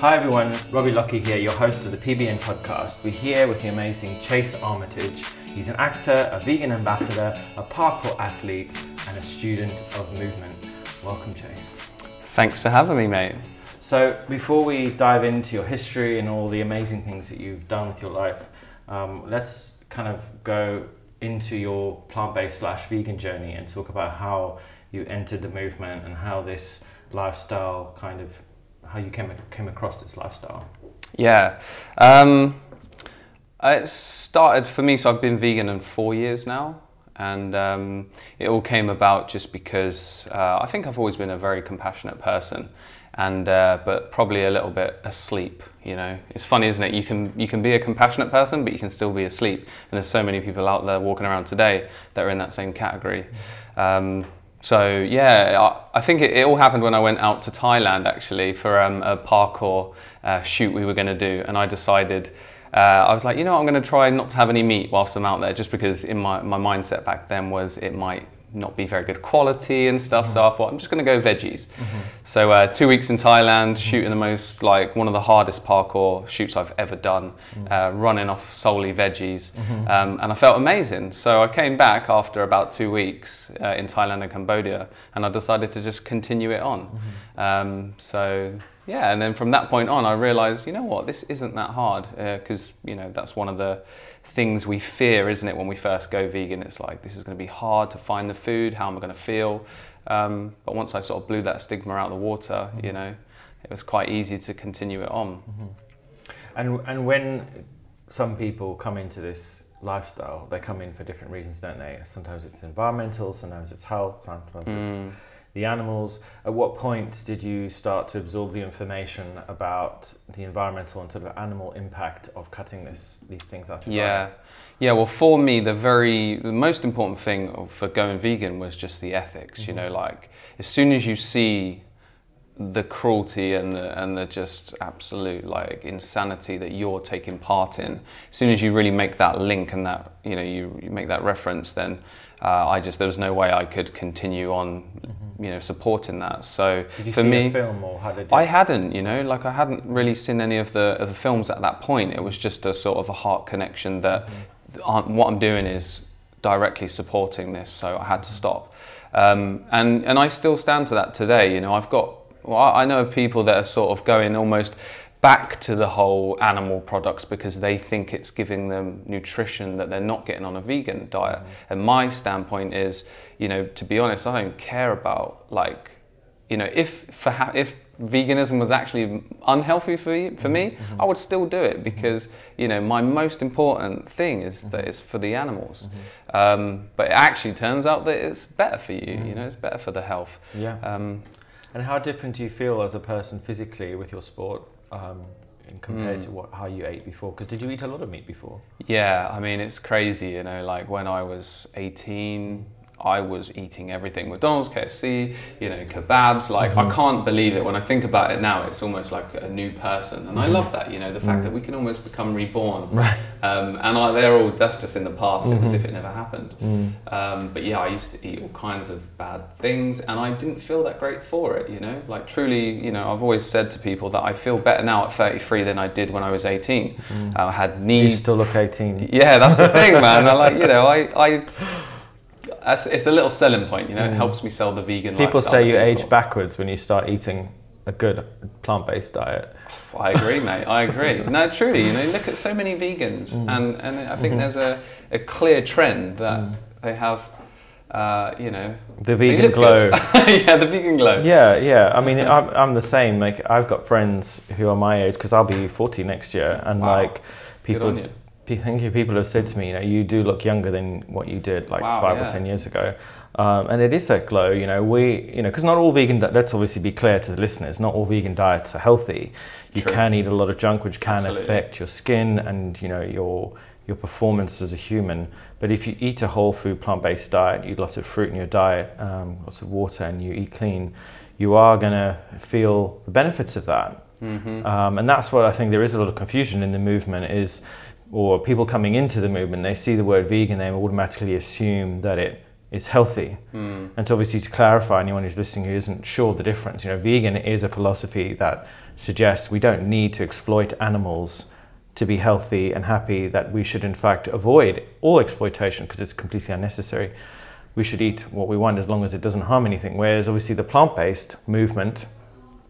Hi everyone, Robbie Lockie here, your host of the PBN podcast. We're here with the amazing Chase Armitage. He's an actor, a vegan ambassador, a parkour athlete, and a student of movement. Welcome, Chase. Thanks for having me, mate. So, before we dive into your history and all the amazing things that you've done with your life, um, let's kind of go into your plant-based slash vegan journey and talk about how you entered the movement and how this lifestyle kind of how you came came across this lifestyle. Yeah, um, it started for me. So I've been vegan in four years now, and um, it all came about just because uh, I think I've always been a very compassionate person, and uh, but probably a little bit asleep. You know, it's funny, isn't it? You can you can be a compassionate person, but you can still be asleep. And there's so many people out there walking around today that are in that same category. Um, so yeah, I, I think it, it, all happened when I went out to Thailand actually for um, a parkour uh, shoot we were going to do, and I decided. Uh, I was like, you know, what, I'm going to try not to have any meat whilst I'm out there, just because in my, my mindset back then was it might not be very good quality and stuff. Mm-hmm. So I thought I'm just going to go veggies. Mm-hmm. So uh, two weeks in Thailand, mm-hmm. shooting the most like one of the hardest parkour shoots I've ever done, mm-hmm. uh, running off solely veggies, mm-hmm. um, and I felt amazing. So I came back after about two weeks uh, in Thailand and Cambodia, and I decided to just continue it on. Mm-hmm. Um, so yeah, and then from that point on, I realised, you know what, this isn't that hard because uh, you know that's one of the things we fear, isn't it, when we first go vegan? It's like this is going to be hard to find the food. How am I going to feel? Um, but once I sort of blew that stigma out of the water, mm-hmm. you know, it was quite easy to continue it on. Mm-hmm. And and when some people come into this lifestyle, they come in for different reasons, don't they? Sometimes it's environmental, sometimes it's health, sometimes mm. it's the animals. At what point did you start to absorb the information about the environmental and sort of animal impact of cutting this these things out of yeah. Yeah, well, for me, the very the most important thing for going vegan was just the ethics. Mm-hmm. You know, mm-hmm. like as soon as you see the cruelty and the and the just absolute like insanity that you're taking part in, as soon as you really make that link and that you know you, you make that reference, then uh, I just there was no way I could continue on, mm-hmm. you know, supporting that. So for me, film or how did you? I hadn't, you know, like I hadn't really seen any of the of the films at that point. It was just a sort of a heart connection that mm-hmm. what I'm doing is directly supporting this, so I had to mm-hmm. stop. Um, and and I still stand to that today. You know, I've got well, I know of people that are sort of going almost back to the whole animal products because they think it's giving them nutrition that they're not getting on a vegan diet. Mm-hmm. And my standpoint is, you know, to be honest, I don't care about like, you know, if for ha- if veganism was actually unhealthy for you, for me, mm-hmm. I would still do it because mm-hmm. you know my most important thing is mm-hmm. that it's for the animals. Mm-hmm. Um, but it actually turns out that it's better for you. You mm-hmm. know, it's better for the health. Yeah. Um, and how different do you feel as a person physically with your sport um, compared mm. to what how you ate before? Because did you eat a lot of meat before? Yeah, I mean it's crazy. You know, like when I was 18, I was eating everything McDonald's, KFC, you know, kebabs. Like, mm-hmm. I can't believe it. When I think about it now, it's almost like a new person. And mm-hmm. I love that, you know, the fact mm-hmm. that we can almost become reborn. Right. Um, and I, they're all, that's just in the past, as if it never happened. Mm. Um, but yeah, I used to eat all kinds of bad things and I didn't feel that great for it, you know. Like, truly, you know, I've always said to people that I feel better now at 33 than I did when I was 18. Mm. I had knees. You still look 18. Yeah, that's the thing, man. I like, you know, I. I it's a little selling point, you know. Mm. It helps me sell the vegan. People say you age backwards when you start eating a good plant-based diet. I agree, mate. I agree. No, truly, you know, look at so many vegans, mm. and and I think mm-hmm. there's a, a clear trend that mm. they have. Uh, you know, the vegan glow. yeah, the vegan glow. Yeah, yeah. I mean, I'm, I'm the same. Like, I've got friends who are my age because I'll be 40 next year, and wow. like people thank you. People have said to me, you know, you do look younger than what you did like wow, five yeah. or ten years ago, um, and it is that glow. You know, we, you know, because not all vegan. Let's obviously be clear to the listeners. Not all vegan diets are healthy. You True. can eat a lot of junk, which can Absolutely. affect your skin and you know your your performance as a human. But if you eat a whole food plant based diet, you eat lots of fruit in your diet, um, lots of water, and you eat clean, you are going to feel the benefits of that. Mm-hmm. Um, and that's what I think there is a lot of confusion in the movement is or people coming into the movement, they see the word vegan, they automatically assume that it is healthy. Mm. And to obviously to clarify anyone who's listening who isn't sure the difference, you know, vegan is a philosophy that suggests we don't need to exploit animals to be healthy and happy, that we should in fact avoid all exploitation because it's completely unnecessary. We should eat what we want as long as it doesn't harm anything. Whereas obviously the plant-based movement,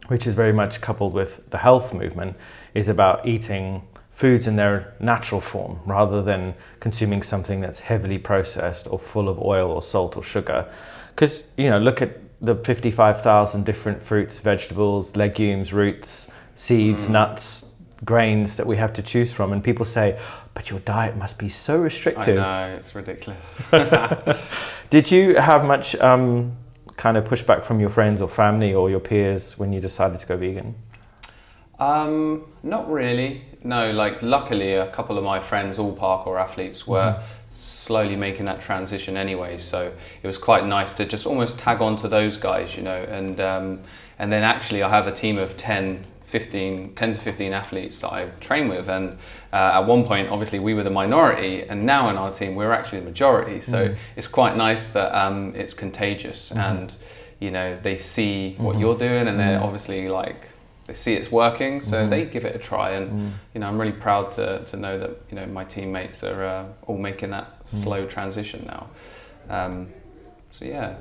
which is very much coupled with the health movement, is about eating foods in their natural form rather than consuming something that's heavily processed or full of oil or salt or sugar. Because, you know, look at the 55,000 different fruits, vegetables, legumes, roots, seeds, mm. nuts, grains that we have to choose from. And people say, but your diet must be so restrictive. I know, it's ridiculous. Did you have much um, kind of pushback from your friends or family or your peers when you decided to go vegan? Um, not really. No, like luckily, a couple of my friends, all parkour athletes, were mm-hmm. slowly making that transition anyway. So it was quite nice to just almost tag on to those guys, you know. And um, and then actually, I have a team of 10, 15, 10 to 15 athletes that I train with. And uh, at one point, obviously, we were the minority, and now in our team, we're actually the majority. So mm. it's quite nice that um, it's contagious mm-hmm. and you know they see what mm-hmm. you're doing, and they're obviously like they see it's working, so mm-hmm. they give it a try. And mm. you know, I'm really proud to, to know that you know my teammates are uh, all making that mm. slow transition now. Um, so yeah.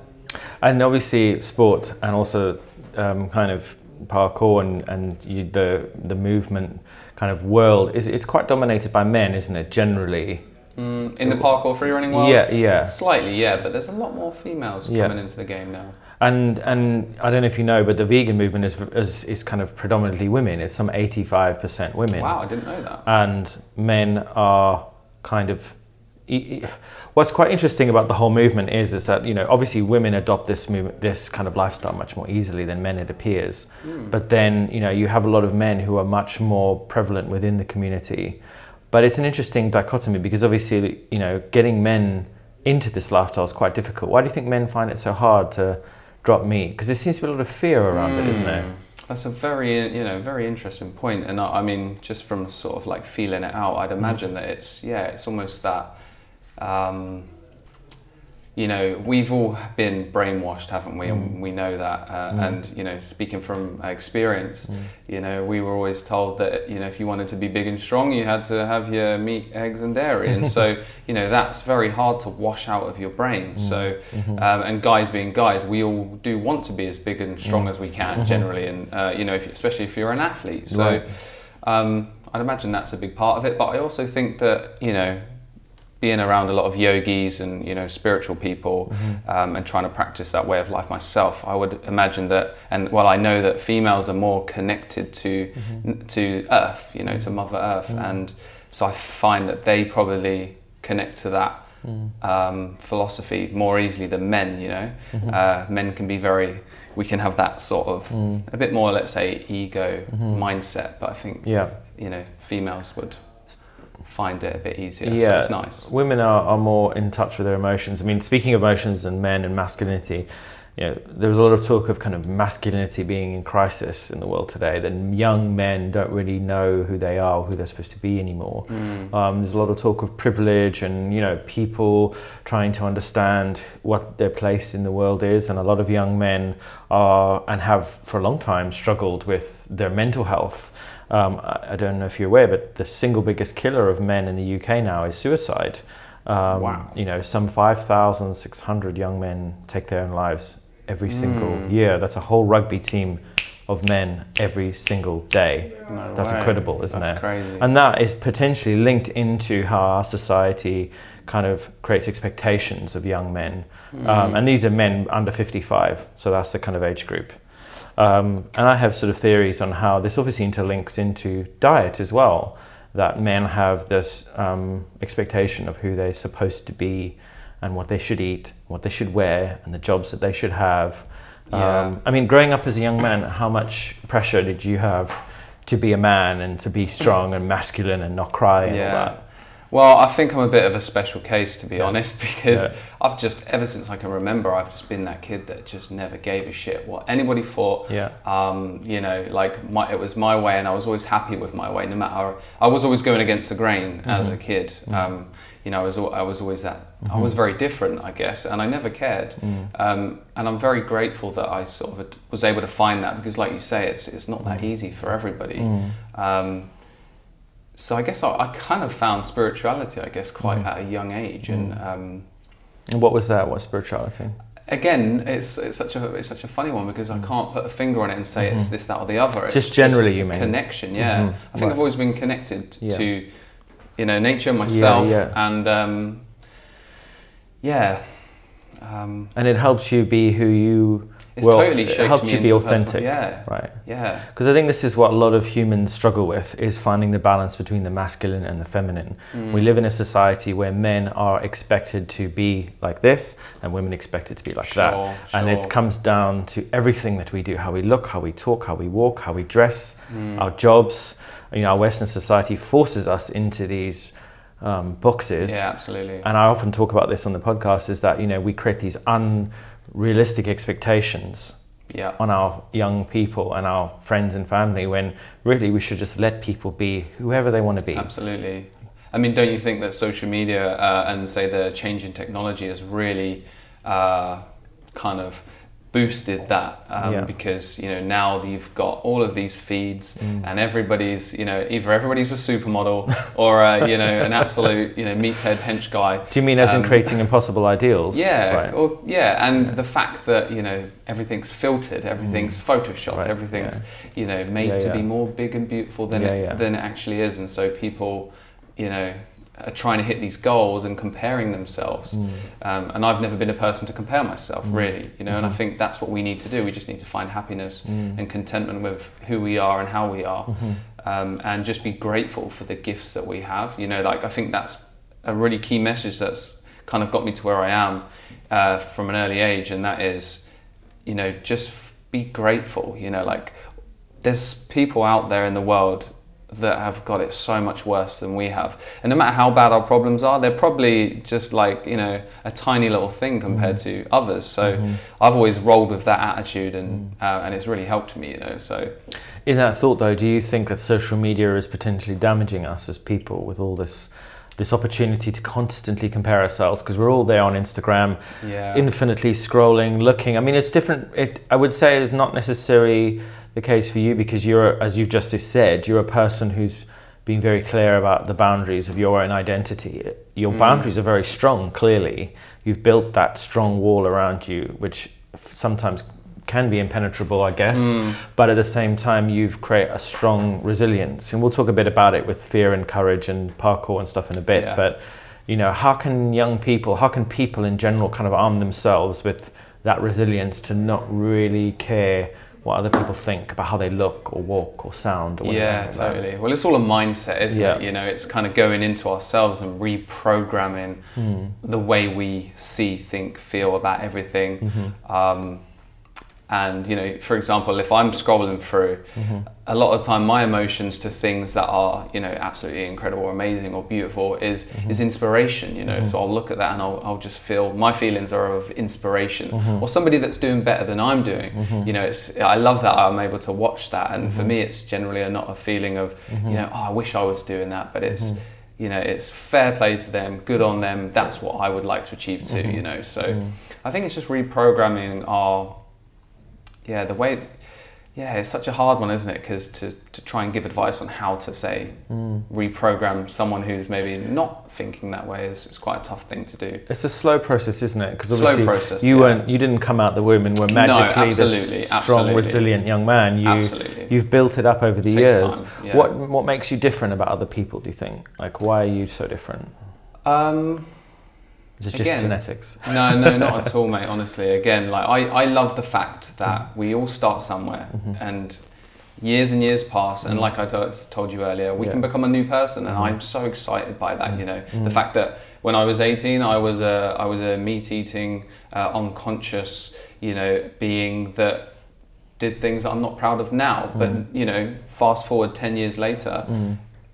And obviously, sport and also um, kind of parkour and and you, the the movement kind of world is it's quite dominated by men, isn't it? Generally. Mm, in the parkour free running world? Yeah, yeah. Slightly, yeah, but there's a lot more females yeah. coming into the game now. And and I don't know if you know, but the vegan movement is is, is kind of predominantly women. It's some eighty five percent women. Wow, I didn't know that. And men are kind of. What's quite interesting about the whole movement is is that you know obviously women adopt this movement, this kind of lifestyle much more easily than men it appears. Mm. But then you know you have a lot of men who are much more prevalent within the community. But it's an interesting dichotomy because obviously you know getting men into this lifestyle is quite difficult. Why do you think men find it so hard to drop meat? Because there seems to be a lot of fear around mm. it, isn't there? Hmm. That's a very, you know, very interesting point. And I, I, mean, just from sort of like feeling it out, I'd imagine mm. that it's, yeah, it's almost that um, you know, we've all been brainwashed, haven't we? Mm. And we know that. Uh, mm. And, you know, speaking from experience, mm. you know, we were always told that, you know, if you wanted to be big and strong, you had to have your meat, eggs, and dairy. and so, you know, that's very hard to wash out of your brain. Mm. So, mm-hmm. um, and guys being guys, we all do want to be as big and strong mm. as we can mm-hmm. generally. And, uh, you know, if, especially if you're an athlete. So, right. um, I'd imagine that's a big part of it. But I also think that, you know, being around a lot of yogis and you know spiritual people mm-hmm. um, and trying to practice that way of life myself i would imagine that and well i know that females are more connected to mm-hmm. to earth you know to mother earth mm-hmm. and so i find that they probably connect to that mm. um, philosophy more easily than men you know mm-hmm. uh, men can be very we can have that sort of mm. a bit more let's say ego mm-hmm. mindset but i think yeah you know females would find it a bit easier. Yeah, so it's nice. Women are, are more in touch with their emotions. I mean, speaking of emotions and men and masculinity, you know, there was a lot of talk of kind of masculinity being in crisis in the world today. That young men don't really know who they are, who they're supposed to be anymore. Mm. Um, there's a lot of talk of privilege and you know people trying to understand what their place in the world is, and a lot of young men are and have for a long time struggled with their mental health. Um, I, don't know if you're aware, but the single biggest killer of men in the UK now is suicide. Um, wow. You know, some 5,600 young men take their own lives every single mm. year. That's a whole rugby team of men every single day. No That's way. incredible, isn't That's it? Crazy. And that is potentially linked into how our society kind of creates expectations of young men. Mm. Um, and these are men under 55, so that's the kind of age group. Um, and I have sort of theories on how this obviously interlinks into diet as well. That men have this um, expectation of who they're supposed to be and what they should eat, what they should wear, and the jobs that they should have. Yeah. Um, I mean, growing up as a young man, how much pressure did you have to be a man and to be strong and masculine and not cry and yeah. all that? Well, I think I'm a bit of a special case to be yeah. honest, because yeah. I've just ever since I can remember, I've just been that kid that just never gave a shit what anybody thought. Yeah. Um, you know, like my, it was my way, and I was always happy with my way, no matter. I was always going against the grain mm-hmm. as a kid. Mm-hmm. Um, you know, I was I was always that mm-hmm. I was very different, I guess, and I never cared. Mm. Um, and I'm very grateful that I sort of was able to find that because, like you say, it's it's not that mm. easy for everybody. Mm. So I guess I, I, kind of found spirituality, I guess, quite mm. at a young age, and. Mm. Um, and what was that? What spirituality? again, it's, it's such a it's such a funny one because I mm. can't put a finger on it and say mm-hmm. it's this, that, or the other. It's just generally, just you mean connection? Yeah, mm-hmm. I think right. I've always been connected yeah. to, you know, nature, myself, yeah, yeah. and um, yeah. Um, and it helps you be who you it's well, totally it helps you be authentic. yeah. Right. Yeah. Because I think this is what a lot of humans struggle with is finding the balance between the masculine and the feminine. Mm. We live in a society where men are expected to be like this and women expected to be like sure, that. Sure. And it comes down to everything that we do, how we look, how we talk, how we walk, how we dress, mm. our jobs. You know, our Western society forces us into these um, boxes. Yeah, absolutely. And I often talk about this on the podcast is that, you know, we create these un realistic expectations yeah. on our young people and our friends and family when really we should just let people be whoever they want to be. Absolutely. I mean, don't you think that social media uh, and say the change in technology has really uh, kind of boosted that um, yeah. because you know now you've got all of these feeds mm. and everybody's you know either everybody's a supermodel or uh, you know an absolute you know meathead hench guy. Do you mean as um, in creating impossible ideals? Yeah, right. or, yeah, and yeah. the fact that you know everything's filtered, everything's mm. photoshopped, right. everything's yeah. you know made to be more big and beautiful than it, than it actually is, and so people you know are trying to hit these goals and comparing themselves. Mm. Um, and I've never been a person to compare myself, mm. really, you know. Mm-hmm. And I mm-hmm. think that's what we need to do. We just need to find happiness mm. and contentment with who we are and how we are, mm-hmm. um, and just be grateful for the gifts that we have. You know, like I think that's a really key message that's kind of got me to where I am uh, from an early age, and that is, you know, just be grateful. You know, like there's people out there in the world that have got it so much worse than we have. And no matter how bad our problems are, they're probably just like, you know, a tiny little thing compared mm-hmm. to others. So mm-hmm. I've always rolled with that attitude and, mm. uh, and it's really helped me, you know, so. In that thought though, do you think that social media is potentially damaging us as people with all this this opportunity to constantly compare ourselves because we're all there on Instagram, yeah. infinitely scrolling, looking. I mean, it's different. It, I would say it's not necessarily the case for you because you're, as you've just said, you're a person who's been very clear about the boundaries of your own identity. Your mm. boundaries are very strong, clearly. You've built that strong wall around you, which sometimes can be impenetrable, I guess. Mm. But at the same time, you've created a strong resilience. And we'll talk a bit about it with fear and courage and parkour and stuff in a bit. Yeah. But, you know, how can young people, how can people in general kind of arm themselves with that resilience to not really care what other people think about how they look or walk or sound or yeah totally well it's all a mindset isn't yeah. it you know it's kind of going into ourselves and reprogramming mm. the way we see think feel about everything mm-hmm. um, and you know for example if i'm scrolling through mm-hmm. a lot of the time my emotions to things that are you know absolutely incredible or amazing or beautiful is mm-hmm. is inspiration you know mm-hmm. so i'll look at that and I'll, I'll just feel my feelings are of inspiration mm-hmm. or somebody that's doing better than i'm doing mm-hmm. you know it's i love that i'm able to watch that and for mm-hmm. me it's generally a, not a feeling of you know oh i wish i was doing that but it's you know it's fair play to them good on them that's what i would like to achieve too you know so i think it's just reprogramming our yeah, the way, yeah, it's such a hard one, isn't it? Because to, to try and give advice on how to say mm. reprogram someone who's maybe not thinking that way is, is quite a tough thing to do. It's a slow process, isn't it? Because obviously slow process, you yeah. weren't, you didn't come out the womb and were magically no, this strong, absolutely. resilient young man. You, absolutely. You've built it up over the years. Time, yeah. What what makes you different about other people? Do you think? Like, why are you so different? Um, is it just Again, genetics? no, no, not at all, mate. Honestly, again, like I, I love the fact that mm. we all start somewhere, mm-hmm. and years and years pass, mm. and like I t- told you earlier, we yeah. can become a new person, and mm. I'm so excited by that. You know, the fact that when I was 18, I was a I was a meat eating, uh, unconscious, you know, being that did things that I'm not proud of now. But you know, fast forward 10 years later.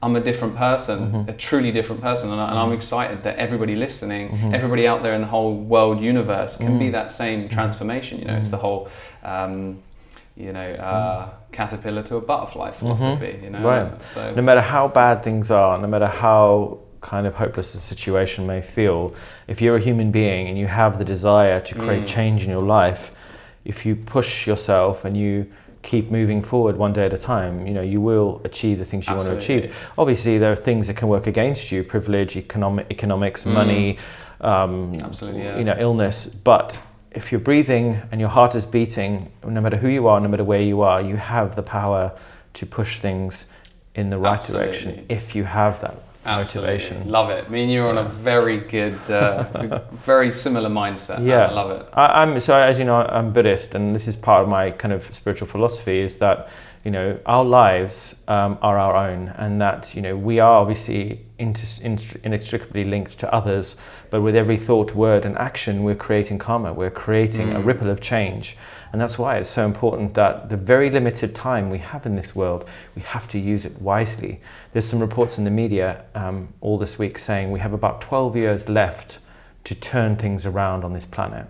I'm a different person, mm-hmm. a truly different person, and, I, am mm-hmm. excited that everybody listening, mm-hmm. everybody out there in the whole world universe, can be mm-hmm. that same mm-hmm. transformation. You know, it's the whole, um, you know, uh, caterpillar to a butterfly philosophy. You know, right. So no matter how bad things are, no matter how kind of hopeless the situation may feel, if you're a human being and you have the desire to create mm. change in your life, if you push yourself and you keep moving forward one day at a time, you know, you will achieve the things you Absolutely. want to achieve. Obviously, there are things that can work against you: privilege, economic, economics, mm. money, um, Absolutely, yeah. you know, illness. But if you're breathing and your heart is beating, no matter who you are, no matter where you are, you have the power to push things in the right Absolutely. direction if you have that Absolutely. motivation. Love it. I mean, you're so. on a very good, uh, very similar mindset. Yeah, I love it. I, am so as you know, I'm Buddhist, and this is part of my kind of spiritual philosophy is that you know our lives um, are our own, and that you know we are obviously inter- inextricably linked to others, but with every thought, word, and action, we're creating karma. We're creating mm. a ripple of change. And that's why it's so important that the very limited time we have in this world, we have to use it wisely. There's some reports in the media um, all this week saying we have about 12 years left to turn things around on this planet.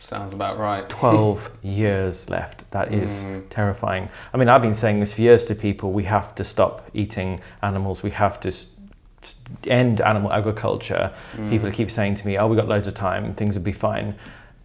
Sounds about right. 12 years left. That is mm. terrifying. I mean, I've been saying this for years to people we have to stop eating animals, we have to end animal agriculture. Mm. People keep saying to me, oh, we've got loads of time, things will be fine.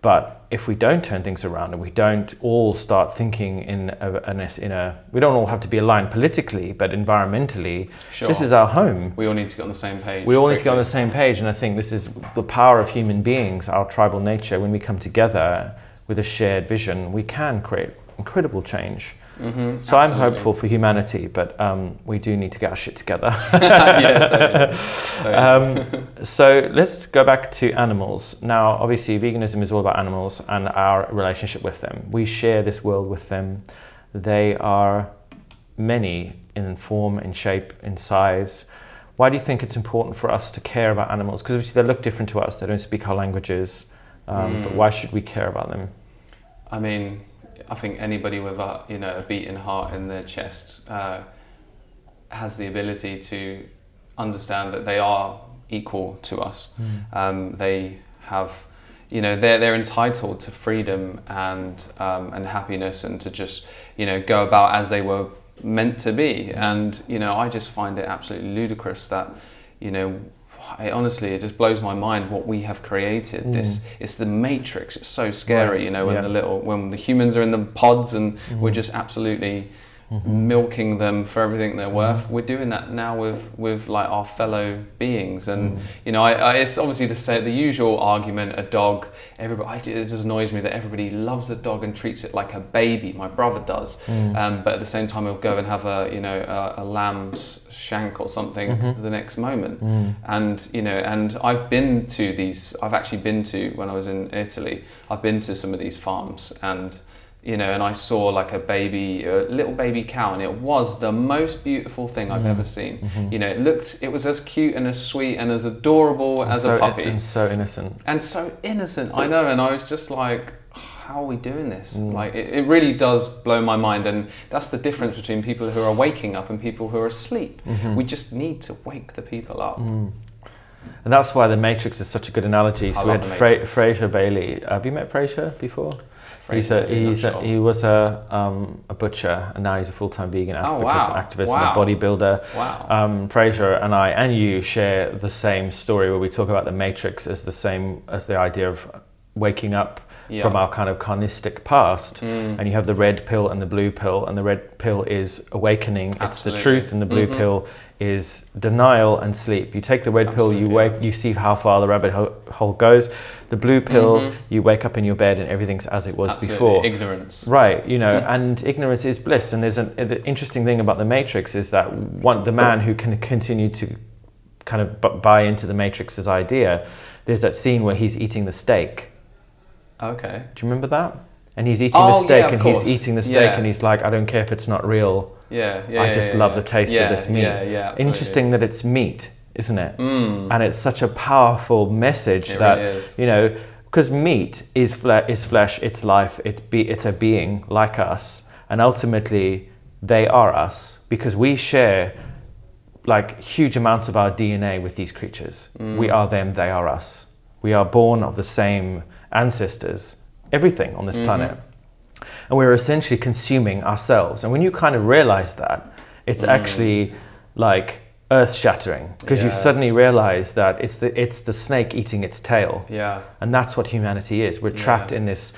But if we don't turn things around and we don't all start thinking in a, in a we don't all have to be aligned politically, but environmentally, sure. this is our home. We all need to get on the same page. We all quickly. need to get on the same page, and I think this is the power of human beings, our tribal nature. When we come together with a shared vision, we can create incredible change. Mm-hmm, so absolutely. I'm hopeful for humanity, but um, we do need to get our shit together. yeah, totally. totally. Um, so let's go back to animals. Now, obviously, veganism is all about animals and our relationship with them. We share this world with them. They are many in form, in shape, in size. Why do you think it's important for us to care about animals? Because obviously they look different to us. They don't speak our languages. Um, mm. But why should we care about them? I mean, I think anybody with a you know a beating heart in their chest uh, has the ability to understand that they are equal to us. Mm. Um, they have, you know, they're they're entitled to freedom and um, and happiness and to just you know go about as they were meant to be. And you know, I just find it absolutely ludicrous that you know I, honestly, it just blows my mind what we have created. Mm. This it's the matrix. It's so scary, right. you know, when yeah. the little when the humans are in the pods and mm. we're just absolutely mm-hmm. milking them for everything they're worth. Mm-hmm. We're doing that now with with like our fellow beings, and mm. you know, I, I, it's obviously the say the usual argument. A dog, everybody. It just annoys me that everybody loves a dog and treats it like a baby. My brother does, mm. um, but at the same time, he'll go and have a you know a, a lamb's shank or something mm-hmm. the next moment. Mm. And you know, and I've been to these. I've actually been to when I was in Italy. I've been to some of these farms and you know, and I saw like a baby, a little baby cow, and it was the most beautiful thing I've mm. ever seen. Mm-hmm. You know, it looked, it was as cute and as sweet and as adorable and as so a puppy, and so innocent, and so innocent. I know, and I was just like, how are we doing this? Mm. Like, it, it, really does blow my mind, and that's the difference between people who are waking up and people who are asleep. Mm-hmm. We just need to wake the people up. Mm. And that's why the Matrix is such a good analogy. So we had Fra- Fraser Bailey. Have you met Fraser before? he's a, he's a, he was a, um, a butcher and now he's a full-time vegan oh, wow. activist wow. and a bodybuilder. Wow. Um, Fraser and I and you share the same story where we talk about the matrix as the same as the idea of waking up yeah. from our kind of carnistic past mm. and you have the red pill and the blue pill and the red pill is awakening Absolutely. it's the truth and the blue mm-hmm. pill is denial and sleep. You take the red Absolutely, pill, you wake, you see how far the rabbit hole goes. The blue pill, mm-hmm. you wake up in your bed and everything's as it was Absolutely. before. Ignorance. Right, you know, mm-hmm. and ignorance is bliss. And there's an the interesting thing about the Matrix is that one, the man who can continue to kind of buy into the Matrix's idea, there's that scene where he's eating the steak. Okay. Do you remember that? And he's eating oh, the steak yeah, and course. he's eating the steak yeah. and he's like, I don't care if it's not real. Yeah, yeah. I just yeah, love the taste of this meat. Yeah, yeah. Interesting that it's meat, isn't it? Mm. And it's such a powerful message it that really you know, because meat is fle- is flesh, it's life, it's be- it's a being like us, and ultimately they are us because we share like huge amounts of our DNA with these creatures. Mm. We are them, they are us. We are born of the same ancestors, everything on this mm-hmm. planet and we're essentially consuming ourselves. And when you kind of realize that, it's mm. actually like earth shattering because yeah. you suddenly realize that it's the it's the snake eating its tail. Yeah. And that's what humanity is. We're trapped yeah. in this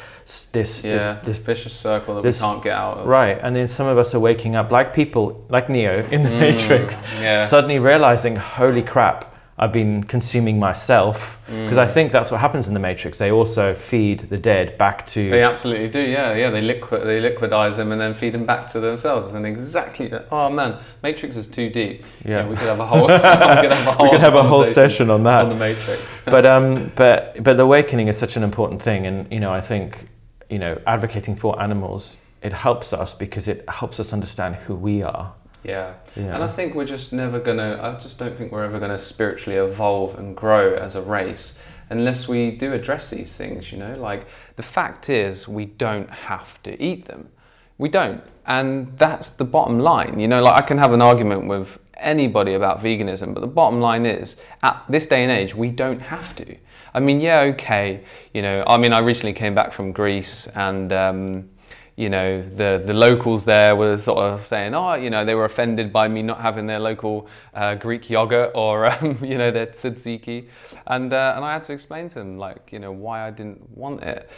this yeah, this, this vicious circle that this, we can't get out of. Right. And then some of us are waking up like people like Neo in the mm, Matrix, suddenly realizing, holy crap, I've been consuming myself because mm. I think that's what happens in the Matrix. They also feed the dead back to. They absolutely do. Yeah, yeah. They liquid they liquidize them and then feed them back to themselves. And exactly. That. Oh man, Matrix is too deep. Yeah, know, we could have a whole. we could have a whole, we could have a whole session on that on the Matrix. but um, but but the awakening is such an important thing, and you know, I think you know, advocating for animals it helps us because it helps us understand who we are yeah. yeah. And I think we're just never going to, I just don't think we're ever going to spiritually evolve and grow as a race unless we do address these things, you know? Like, the fact is, we don't have to eat them. We don't. And that's the bottom line. You know, like, I can have an argument with anybody about veganism, but the bottom line is, at this day and age, we don't have to. I mean, yeah, okay, you know, I mean, I recently came back from Greece and, um, you know, the, the locals there were sort of saying, oh, you know, they were offended by me not having their local uh, Greek yogurt or, um, you know, their tzatziki. And, uh, and I had to explain to them, like, you know, why I didn't want it.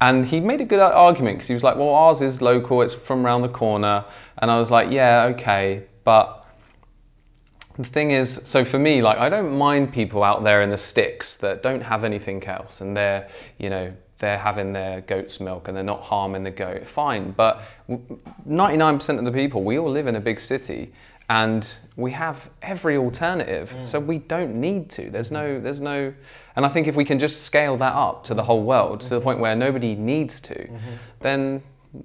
And he made a good argument because he was like, well, ours is local, it's from around the corner. And I was like, yeah, okay. But the thing is, so for me, like, I don't mind people out there in the sticks that don't have anything else and they're, you know, they're having their goat's milk and they're not harming the goat, fine. But 99% of the people, we all live in a big city and we have every alternative mm. so we don't need to there's no there's no and i think if we can just scale that up to the whole world mm-hmm. to the point where nobody needs to mm-hmm. then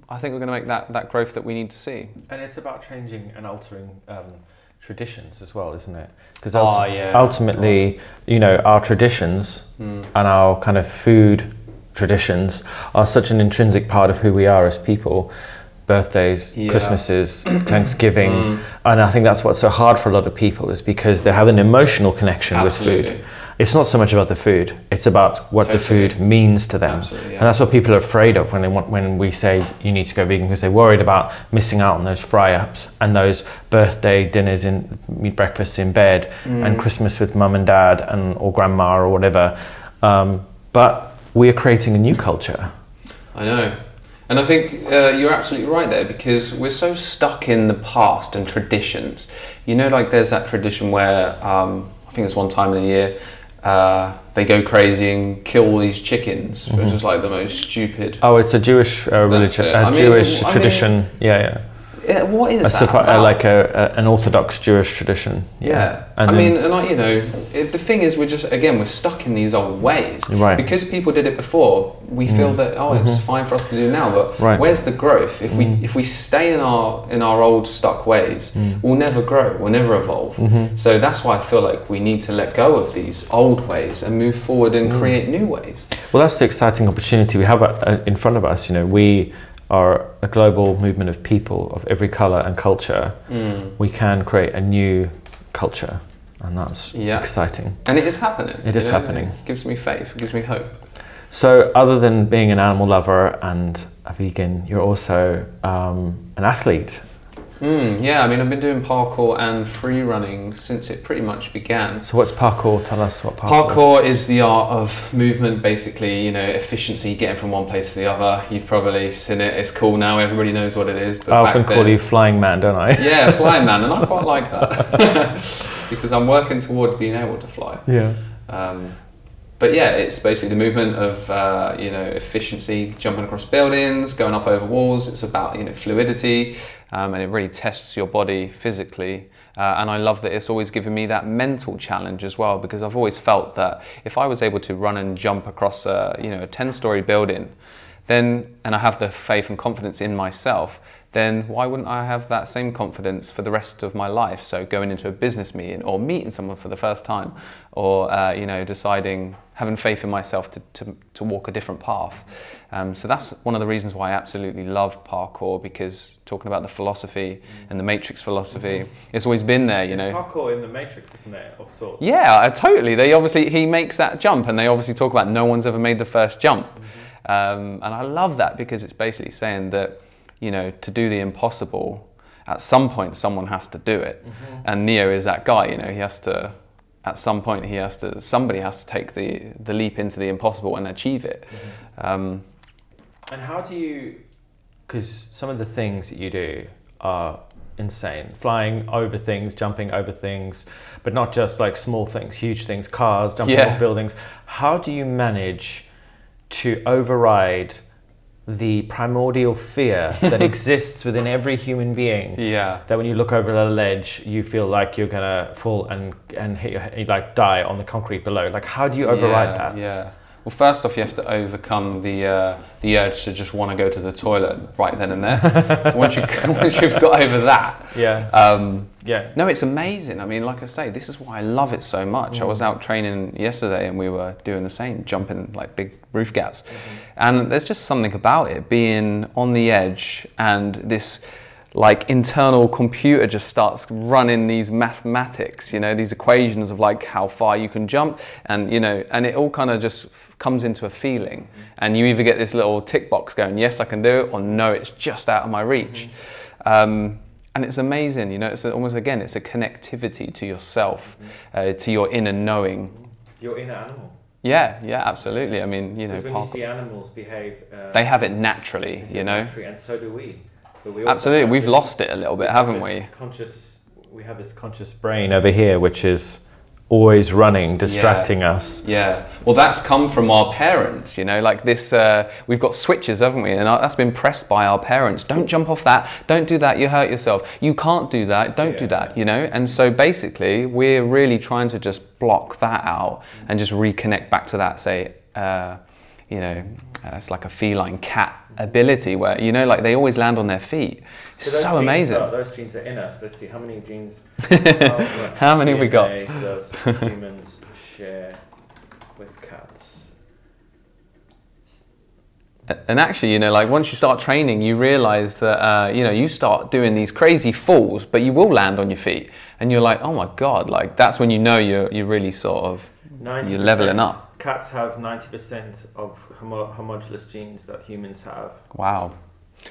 i think we're going to make that that growth that we need to see and it's about changing and altering um, traditions as well isn't it because ulti- oh, yeah. ultimately you know our traditions mm. and our kind of food traditions are such an intrinsic part of who we are as people birthdays, yeah. Christmases, Thanksgiving, mm. and I think that's what's so hard for a lot of people is because they have an emotional connection Absolutely. with food. It's not so much about the food; it's about what totally. the food means to them, yeah. and that's what people are afraid of when they want when we say you need to go vegan because they're worried about missing out on those fry-ups and those birthday dinners in breakfasts in bed mm. and Christmas with mum and dad and or grandma or whatever. Um, but we are creating a new culture. I know. And I think uh, you're absolutely right there because we're so stuck in the past and traditions. You know, like there's that tradition where um, I think it's one time in the year uh, they go crazy and kill all these chickens, mm-hmm. which is like the most stupid. Oh, it's a Jewish uh, religion, a I mean, Jewish I tradition. Mean, yeah, yeah. Yeah, what is a, that? like a, a, an Orthodox Jewish tradition. Yeah, yeah. I mean, and like you know, the thing is, we're just again we're stuck in these old ways. Right. Because people did it before, we mm. feel that oh, it's mm-hmm. fine for us to do now. But right. where's the growth? If mm. we if we stay in our in our old stuck ways, mm. we'll never grow. We'll never evolve. Mm-hmm. So that's why I feel like we need to let go of these old ways and move forward and mm. create new ways. Well, that's the exciting opportunity we have uh, in front of us. You know, we are a global movement of people of every color and culture, mm. we can create a new culture. And that's yeah. exciting. And it is happening. It is know? happening. It gives me faith, it gives me hope. So, other than being an animal lover and a vegan, you're also um, an athlete Mm, yeah, I mean, I've been doing parkour and free running since it pretty much began. So, what's parkour? Tell us what parkour, parkour is. is. the art of movement, basically, you know, efficiency, getting from one place to the other. You've probably seen it, it's cool now, everybody knows what it is. I often call you Flying Man, don't I? yeah, Flying Man, and I quite like that because I'm working towards being able to fly. Yeah. Um, but yeah, it's basically the movement of uh, you know efficiency, jumping across buildings, going up over walls. It's about you know fluidity, um, and it really tests your body physically. Uh, and I love that it's always given me that mental challenge as well because I've always felt that if I was able to run and jump across a you know a ten story building, then and I have the faith and confidence in myself, then why wouldn't I have that same confidence for the rest of my life? So going into a business meeting or meeting someone for the first time, or uh, you know deciding having faith in myself to, to, to walk a different path. Um, so that's one of the reasons why I absolutely love parkour because talking about the philosophy and the matrix philosophy, mm-hmm. it's always been there, you know. parkour in the matrix, isn't it, of sorts? Yeah, uh, totally. They obviously, he makes that jump and they obviously talk about no one's ever made the first jump. Mm-hmm. Um, and I love that because it's basically saying that, you know, to do the impossible at some point someone has to do it, mm-hmm. and Neo is that guy. You know, he has to. At some point, he has to. Somebody has to take the the leap into the impossible and achieve it. Mm-hmm. Um, and how do you? Because some of the things that you do are insane. Flying over things, jumping over things, but not just like small things, huge things, cars, jumping yeah. off buildings. How do you manage to override the primordial fear that exists within every human being. Yeah. That when you look over a ledge, you feel like you're gonna fall and and hit your, like die on the concrete below. Like, how do you override yeah, that? Yeah. Well, first off, you have to overcome the uh, the urge to just want to go to the toilet right then and there. so once you once you've got over that, yeah, um, yeah. No, it's amazing. I mean, like I say, this is why I love it so much. Mm. I was out training yesterday, and we were doing the same, jumping like big roof gaps, mm-hmm. and there's just something about it being on the edge and this like internal computer just starts running these mathematics you know these equations of like how far you can jump and you know and it all kind of just comes into a feeling mm-hmm. and you either get this little tick box going yes i can do it or no it's just out of my reach mm-hmm. um, and it's amazing you know it's almost again it's a connectivity to yourself mm-hmm. uh, to your inner knowing your inner animal yeah, yeah, absolutely. I mean, you know, when you see animals behave, uh, they have it naturally, you know, naturally, and so do we. We absolutely, we've lost it a little bit, haven't we? Conscious, we have this conscious brain over here, which is always running, distracting yeah. us. Yeah. Well, that's come from our parents, you know, like this, uh, we've got switches, haven't we? And that's been pressed by our parents. Don't jump off that. Don't do that. You hurt yourself. You can't do that. Don't yeah. do that, you know? And so basically, we're really trying to just block that out and just reconnect back to that, say, uh, you know, uh, it's like a feline cat ability where, you know, like they always land on their feet. So, so amazing. Are, those genes are in us. Let's see how many genes. how, how many have we got? Does humans share with cats? And actually, you know, like once you start training, you realize that, uh, you know, you start doing these crazy falls, but you will land on your feet. And you're like, oh my God, like that's when you know you're, you're really sort of, you're leveling up. Cats have 90% of homo- homologous genes that humans have. Wow.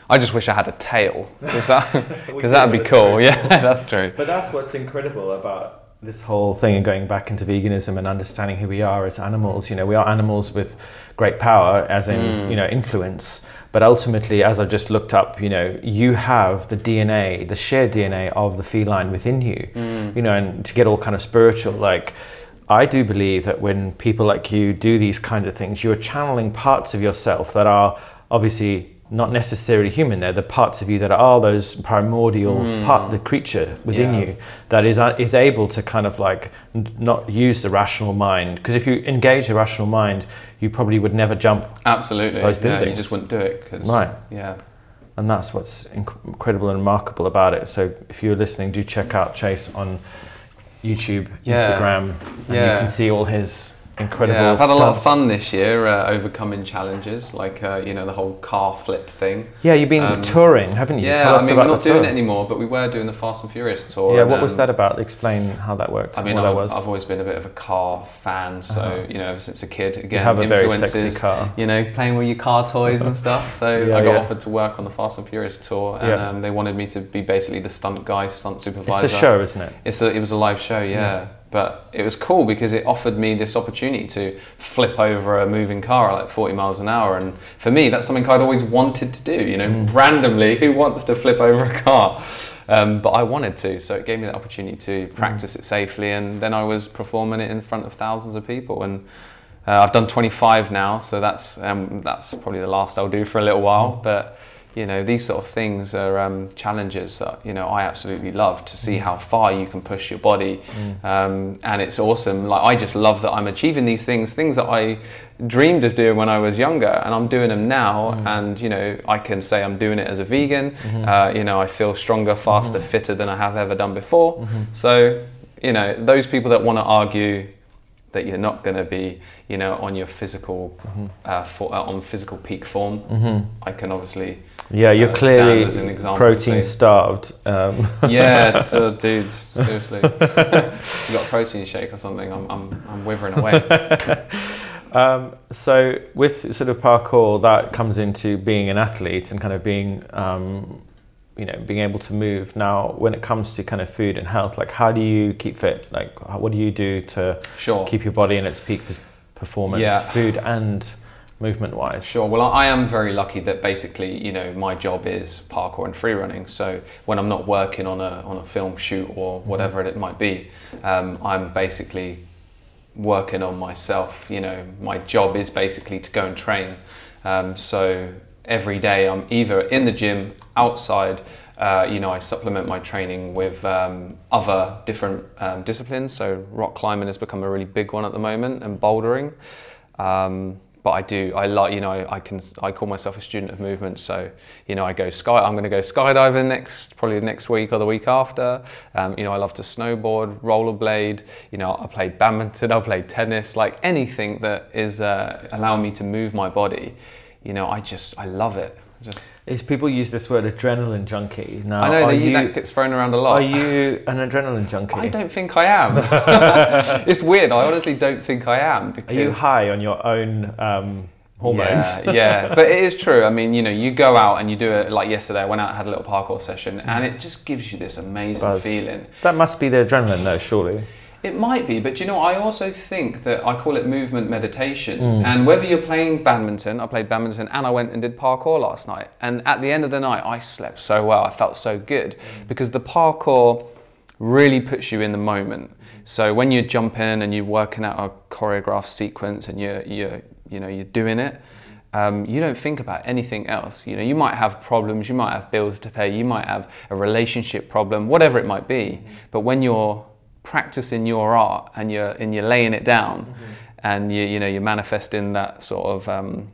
I just wish I had a tail. Because that, that'd be cool. Yeah, that's true. But that's what's incredible about this whole thing and going back into veganism and understanding who we are as animals. You know, we are animals with great power, as in, mm. you know, influence. But ultimately, as I just looked up, you know, you have the DNA, the shared DNA of the feline within you. Mm. You know, and to get all kind of spiritual, like, I do believe that when people like you do these kinds of things, you're channeling parts of yourself that are obviously not necessarily human. They're the parts of you that are those primordial mm. part, the creature within yeah. you that is uh, is able to kind of like n- not use the rational mind. Because if you engage the rational mind, you probably would never jump. Absolutely, those buildings. Yeah, you just wouldn't do it. right. Yeah. And that's what's inc- incredible and remarkable about it. So if you're listening, do check out Chase on YouTube, yeah. Instagram, and yeah. you can see all his incredible. Yeah, I've had a lot of fun this year uh, overcoming challenges, like uh, you know the whole car flip thing. Yeah, you've been um, touring, haven't you? Yeah, I mean we're not doing it anymore, but we were doing the Fast and Furious tour. Yeah, and, what was um, that about? Explain how that worked. I mean, I've, I've, always been a bit of a car fan, so uh-huh. you know ever since a kid, again, you have a very sexy car. You know, playing with your car toys and stuff. So yeah, I got yeah. offered to work on the Fast and Furious tour, and yeah. um, they wanted me to be basically the stunt guy, stunt supervisor. It's a show, isn't it? It's a, it was a live show, yeah. But it was cool because it offered me this opportunity to flip over a moving car at like 40 miles an hour. And for me, that's something I'd always wanted to do. You know, mm. randomly, who wants to flip over a car? Um, but I wanted to, so it gave me the opportunity to mm. practice it safely. And then I was performing it in front of thousands of people. And uh, I've done 25 now, so that's um, that's probably the last I'll do for a little while. Mm. But you know these sort of things are um, challenges that you know I absolutely love to see mm. how far you can push your body mm. um, and it's awesome like I just love that I'm achieving these things things that I dreamed of doing when I was younger and I'm doing them now mm. and you know I can say I'm doing it as a vegan mm-hmm. uh, you know I feel stronger faster mm-hmm. fitter than I have ever done before mm-hmm. so you know those people that want to argue that you're not going to be, you know, on your physical, mm-hmm. uh, for, uh, on physical peak form. Mm-hmm. I can obviously yeah, you're uh, clearly protein starved. Um. yeah, dude, seriously. you got a protein shake or something, I'm, I'm, I'm withering away. um, so, with sort of parkour, that comes into being an athlete and kind of being um, you know being able to move now when it comes to kind of food and health like how do you keep fit like what do you do to sure. keep your body in its peak performance yeah. food and movement wise sure well i am very lucky that basically you know my job is parkour and free running so when i'm not working on a on a film shoot or whatever mm-hmm. it might be um, i'm basically working on myself you know my job is basically to go and train um, so every day I'm either in the gym, outside, uh, you know, I supplement my training with um, other different um, disciplines. So rock climbing has become a really big one at the moment, and bouldering. Um, but I do, I like, you know, I can, I call myself a student of movement. So, you know, I go sky, I'm going to go skydiving next, probably next week or the week after. Um, you know, I love to snowboard, rollerblade. You know, I play badminton, I play tennis, like anything that is uh, allowing me to move my body you know, I just I love it. Just is people use this word adrenaline junkie now? I know that, you, that gets thrown around a lot. Are you an adrenaline junkie? I don't think I am. it's weird. I honestly don't think I am. Because Are you high on your own? Um, hormones. Yeah, yeah, but it is true. I mean, you know, you go out and you do it like yesterday. I went out and had a little parkour session, and it just gives you this amazing Buzz. feeling. That must be the adrenaline, though, surely. It might be, but you know, I also think that I call it movement meditation. Mm. And whether you're playing badminton, I played badminton and I went and did parkour last night. And at the end of the night, I slept so well. I felt so good mm. because the parkour really puts you in the moment. So when you're jumping and you're working out a choreographed sequence and you're, you're you know, you're doing it, um, you don't think about anything else. You know, you might have problems, you might have bills to pay, you might have a relationship problem, whatever it might be. But when you're practicing your art and you're and you're laying it down mm-hmm. and you you know you're manifesting that sort of um,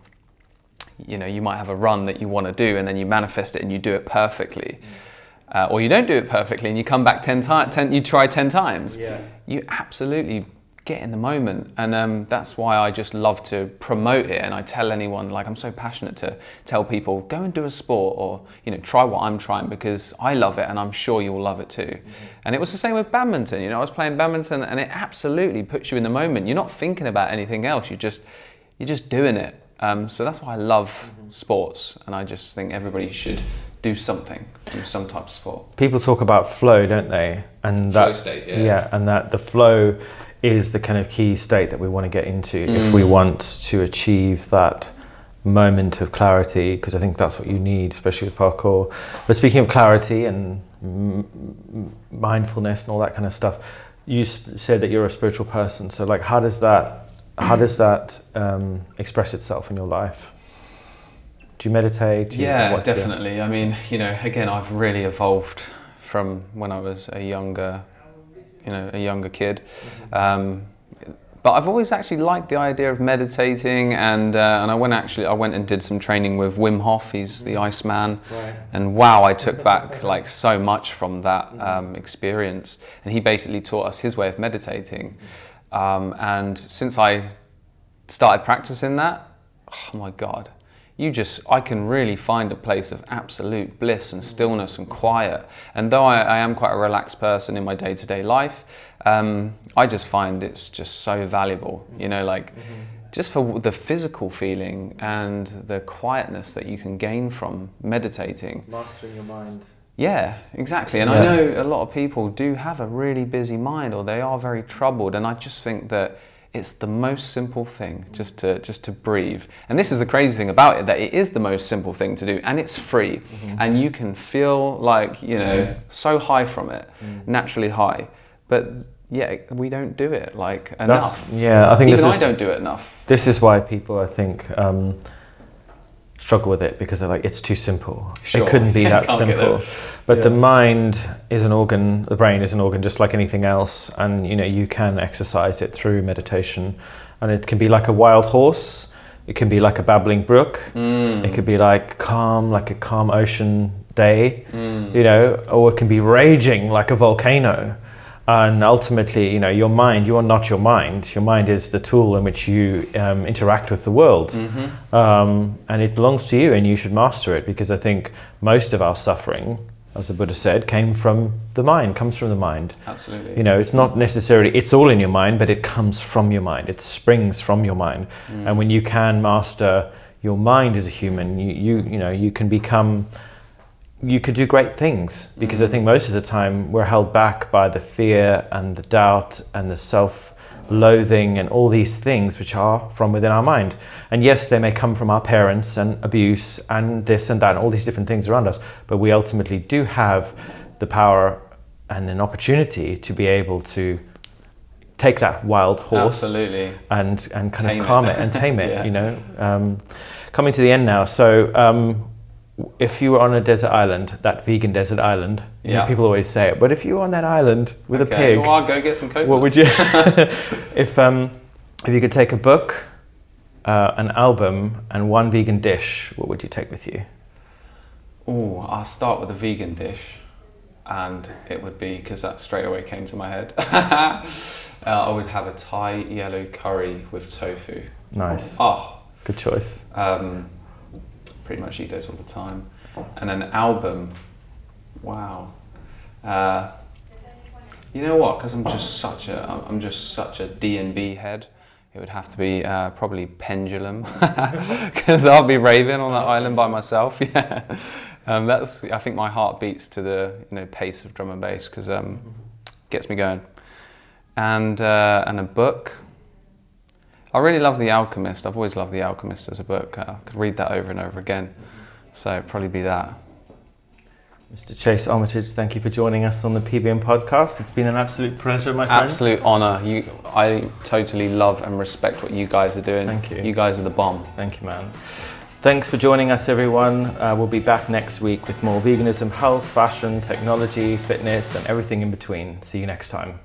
you know you might have a run that you want to do and then you manifest it and you do it perfectly mm. uh, or you don't do it perfectly and you come back 10 times 10 you try 10 times yeah. you absolutely get in the moment. And um, that's why i just love to promote it. And i tell anyone like i'm so passionate to tell people go and do a sport or you know try what i'm trying because i love it and i'm sure you'll love it too. Mm-hmm. and it was the same with badminton. You know i was playing badminton and it absolutely puts you in the moment. You're not thinking about anything else. You just you're just doing it. Um, so that's why i love mm-hmm. sports. And i just think everybody should do something do some type of sport. People talk about flow don't they? And that flow state yeah. yeah and that the flow is the kind of key state that we want to get into mm. if we mm. want to achieve that moment of clarity because I think that's what you need, especially with parkour. But speaking of clarity and m- mindfulness and all that kind of stuff, you said that you're a spiritual person. So like, how does that how does that um, express itself in your life? Do you meditate? Do you, yeah, definitely. Your... I mean, you know, again, I've really evolved from when I was a younger you know a younger kid. Mm-hmm. Um, but I've always actually liked the idea of meditating, and uh, and I went actually I went and did some training with Wim Hof. He's the Iceman, right. and wow, I took back like so much from that mm-hmm. um, experience. And he basically taught us his way of meditating. Um, and since I started practicing that, oh my god, you just I can really find a place of absolute bliss and stillness and quiet. And though I, I am quite a relaxed person in my day to day life, um, I just find it's just so valuable. You know, like mm-hmm. just for the physical feeling and the quietness that you can gain from meditating. Mastering your mind. Yeah, exactly. And yeah. I know a lot of people do have a really busy mind or they are very troubled. And I just think that it's the most simple thing just to just to breathe. And this is the crazy thing about it that it is the most simple thing to do and it's free. Mm-hmm. and you can feel like you know so high from it mm. naturally high. But yeah we don't do it like enough. That's, yeah i think even this is, i don't do it enough. this is why people i think um, struggle with it because they're like it's too simple sure. it couldn't be that simple but yeah. the mind is an organ, the brain is an organ just like anything else, and you know you can exercise it through meditation, and it can be like a wild horse. It can be like a babbling brook. Mm. It could be like calm, like a calm ocean day, mm. you know, or it can be raging like a volcano. And ultimately, you know, your mind, you are not your mind. Your mind is the tool in which you um, interact with the world. Mm-hmm. Um, and it belongs to you, and you should master it because I think most of our suffering as the Buddha said, came from the mind, comes from the mind. Absolutely. You know, it's not necessarily, it's all in your mind, but it comes from your mind. It springs from your mind. Mm. And when you can master your mind as a human, you, you, you know, you can become you could do great things because mm. I think most of the time we're held back by the fear and the doubt and the self loathing and all these things which are from within our mind. And yes, they may come from our parents and abuse and this and that and all these different things around us, but we ultimately do have the power and an opportunity to be able to take that wild horse Absolutely. and and kind tame of calm it. it. and tame it yeah. you know um, coming to the end now so um, if you were on a desert island, that vegan desert island, yeah. Know, people always say it, but if you were on that island with okay. a pig, well, I'll go get some coconuts. What would you? if um, if you could take a book, uh, an album, and one vegan dish, what would you take with you? Oh, I'll start with a vegan dish, and it would be because that straight away came to my head. uh, I would have a Thai yellow curry with tofu. Nice. Oh, good choice. Um, pretty much eat those all the time. And an album, wow. Uh, you know what? Because I'm just such a I'm just such a D and B head. It would have to be uh, probably Pendulum, because I'll be raving on that island by myself. Yeah, um, that's I think my heart beats to the you know pace of drum and bass because um, gets me going. And uh, and a book. I really love The Alchemist. I've always loved The Alchemist as a book. I could read that over and over again. So probably be that. Mr. Chase Armitage, thank you for joining us on the PBM podcast. It's been an absolute pleasure, my friend. Absolute honour. You, I totally love and respect what you guys are doing. Thank you. You guys are the bomb. Thank you, man. Thanks for joining us, everyone. Uh, we'll be back next week with more veganism, health, fashion, technology, fitness, and everything in between. See you next time.